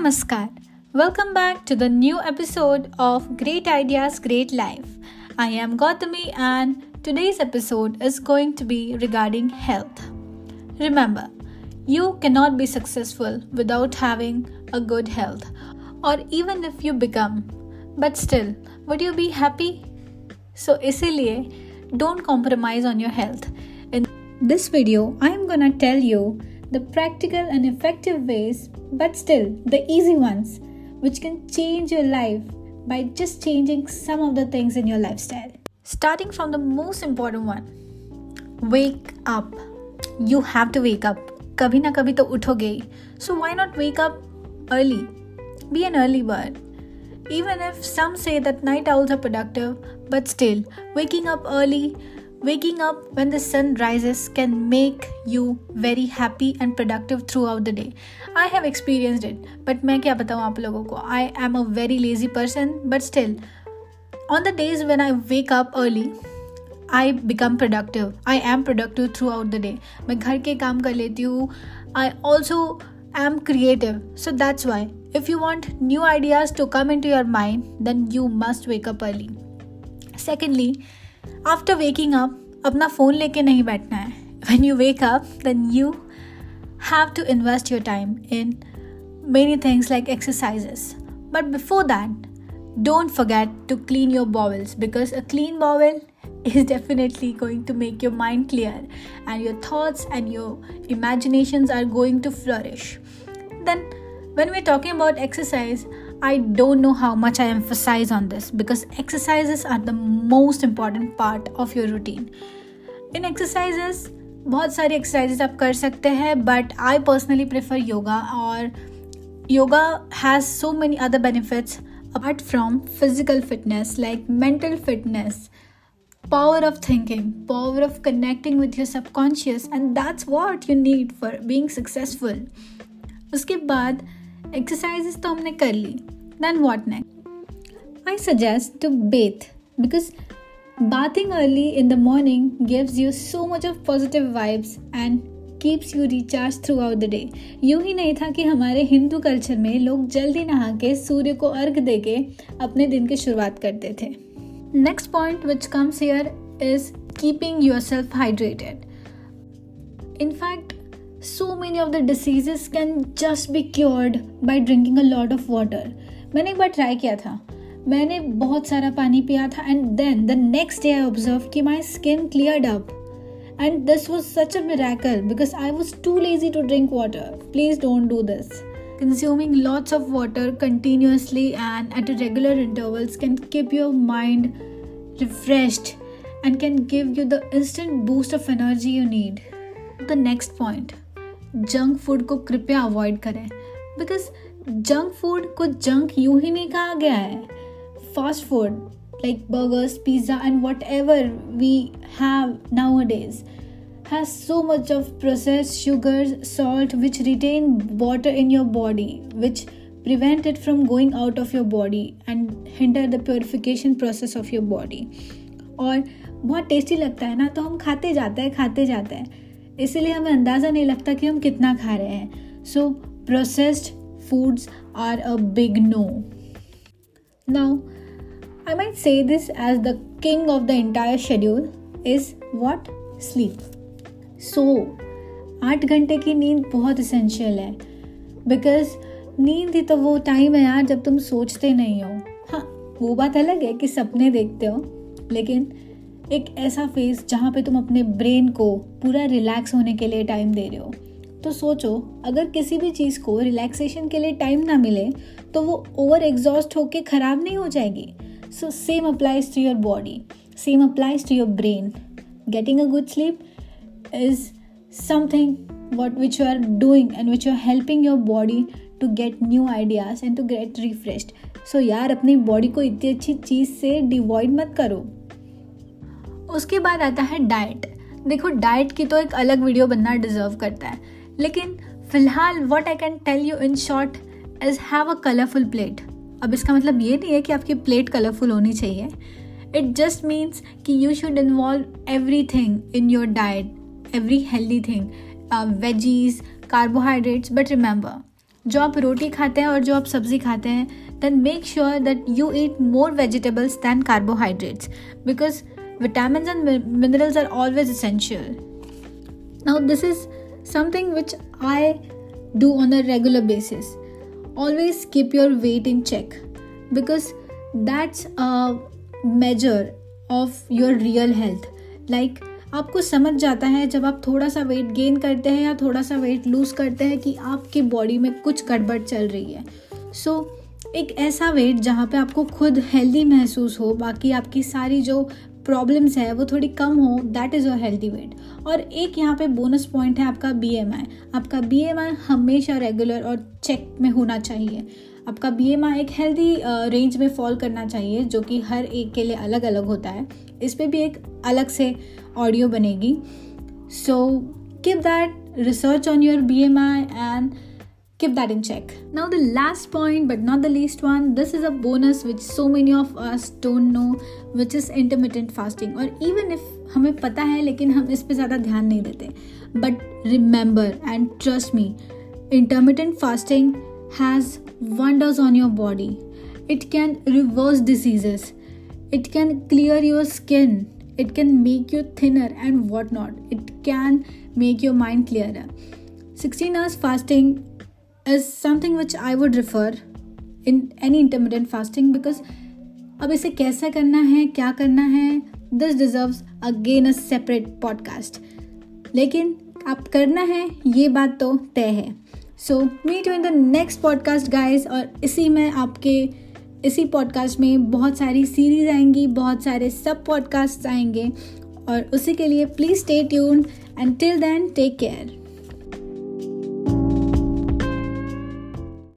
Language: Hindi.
Namaskar. Welcome back to the new episode of Great Ideas, Great Life. I am Gautami and today's episode is going to be regarding health. Remember, you cannot be successful without having a good health, or even if you become, but still, would you be happy? So, isliye, don't compromise on your health. In this video, I am gonna tell you the practical and effective ways, but still the easy ones, which can change your life by just changing some of the things in your lifestyle. Starting from the most important one wake up. You have to wake up. कभी ना कभी तो उठोगे ही so why not wake up early be an early bird even if some say that night owls are productive, but still, waking up early Waking up when the sun rises can make you very happy and productive throughout the day. I have experienced it, but मैं क्या बताऊँ आप लोगों को I am a very lazy person, but still, on the days when I wake up early, I become productive. I am productive throughout the day. मैं घर के काम कर लेती हूँ. I also am creative. So that's why if you want new ideas to come into your mind, then you must wake up early. Secondly, after waking up अपना फ़ोन लेके नहीं बैठना है when you wake up then you have to invest your time in many things like exercises but before that don't forget to clean your bowels because a clean bowel is definitely going to make your mind clear and your thoughts and your imaginations are going to flourish then when we're talking about exercise I don't know how much I emphasize on this because exercises are the most important part of your routine. In exercises, बहुत सारी एक्सरसाइजेज आप कर सकते हैं but I personally prefer yoga और yoga has so many other benefits apart from physical fitness like mental fitness power of thinking power of connecting with your subconscious and that's what you need for being successful उसके बाद एक्सरसाइजेस तो हमने कर ली then what next I suggest to bathe because bathing early in the morning gives you so much of positive vibes and keeps you recharge throughout the day यूँ ही नहीं था कि हमारे हिंदू कल्चर में लोग जल्दी नहा के सूर्य को अर्घ दे के अपने दिन की शुरुआत करते थे next point which comes here is keeping yourself hydrated in fact so many of the diseases can just be cured by drinking a lot of water. मैंने एक बार ट्राई किया था। मैंने बहुत सारा पानी पिया था and then the next day I observe कि my skin clear up and this was such a miracle because I was too lazy to drink water please don't do this consuming lots of water continuously and at a regular intervals can keep your mind refresh and can give you the instant boost of energy you need the next point junk food को कृपया अवॉइड करें। बिकॉज़ जंक फ़ूड को जंक यूँ ही नहीं कहा गया है। Fast food like burgers pizza and whatever we have nowadays has so much of process sugar salt which retain water in your body which prevent it from going out of your body and hinder the purification process of your body और बहुत टेस्टी लगता है ना तो हम खाते जाते हैं खाते जाते हैं। इसीलिए हमें अंदाज़ा नहीं लगता कि हम कितना खा रहे हैं। So so, processed foods are a big no now I might say this as the king of the entire schedule is what sleep so आठ घंटे की नींद बहुत इसेंशियल है। बिकॉज़ नींद ही तो वो टाइम है यार जब तुम सोचते नहीं हो। हाँ वो बात अलग है कि सपने देखते हो, लेकिन एक ऐसा फ़ेज़ जहाँ पे तुम अपने ब्रेन को पूरा रिलैक्स होने के लिए टाइम दे रहे हो। तो सोचो, अगर किसी भी चीज़ को रिलैक्सेशन के लिए टाइम ना मिले तो वो ओवर एग्जॉस्ट होके ख़राब नहीं हो जाएगी। So same applies to your body same applies to your brain getting a good sleep is something what which you are doing and which you are helping your body to get new ideas and to get refreshed so यार, अपनी बॉडी को इतनी अच्छी चीज़ से डिवॉइड मत करो। उसके बाद आता है डाइट देखो डाइट की तो एक अलग वीडियो बनना डिजर्व करता है। लेकिन फ़िलहाल what I can tell you in short is have a colourful plate अब इसका मतलब ये नहीं है कि आपकी प्लेट कलरफुल होनी चाहिए इट जस्ट मीन्स कि you should involve everything in your diet every healthy thing veggies carbohydrates but remember जो आप रोटी खाते हैं और जो आप सब्ज़ी खाते हैं then make sure that you eat more vegetables than carbohydrates because vitamin and minerals are always essential. Now, this is something which I do on a regular basis. Always keep your weight in check because that's a measure of your real health. Like आपको समझ जाता है जब आप थोड़ा सा वेट गेन करते हैं या थोड़ा सा वेट लूज करते हैं कि आपकी बॉडी में कुछ गड़बड़ चल रही है सो so, एक ऐसा वेट जहाँ पे आपको खुद हेल्दी महसूस हो बाकी आपकी सारी जो प्रॉब्लम्स हैं, वो थोड़ी कम हो that is your healthy weight और एक यहाँ पे बोनस पॉइंट है आपका बी आपका बी हमेशा रेगुलर और चेक में होना चाहिए. आपका बी एक हेल्दी रेंज में फॉल करना चाहिए, जो कि हर एक के लिए अलग अलग होता है. इस पर भी एक अलग से ऑडियो बनेगी. So keep that research on your B M I and keep that in check. Now, the last point, but not the least one, this is a bonus which so many of us don't know, which is intermittent fasting. और even if हमें पता है लेकिन हम इस पर ज़्यादा ध्यान नहीं देते but remember and trust me intermittent fasting has wonders on your body. It can reverse diseases, it can clear your skin, it can make you thinner and whatnot. It can make your mind clearer. 16 hours fasting is something which I would refer in any intermittent fasting because अब इसे कैसे करना है, क्या करना है this deserves again a separate podcast लेकिन आप करना है, ये बात तो तय है। So meet you in the next podcast guys और इसी में आपके, इसी पॉडकास्ट में बहुत सारी सीरीज़ आएँगी, बहुत सारे सब पॉडकास्ट आएँगे। और उसी के लिए please stay tune and till then take care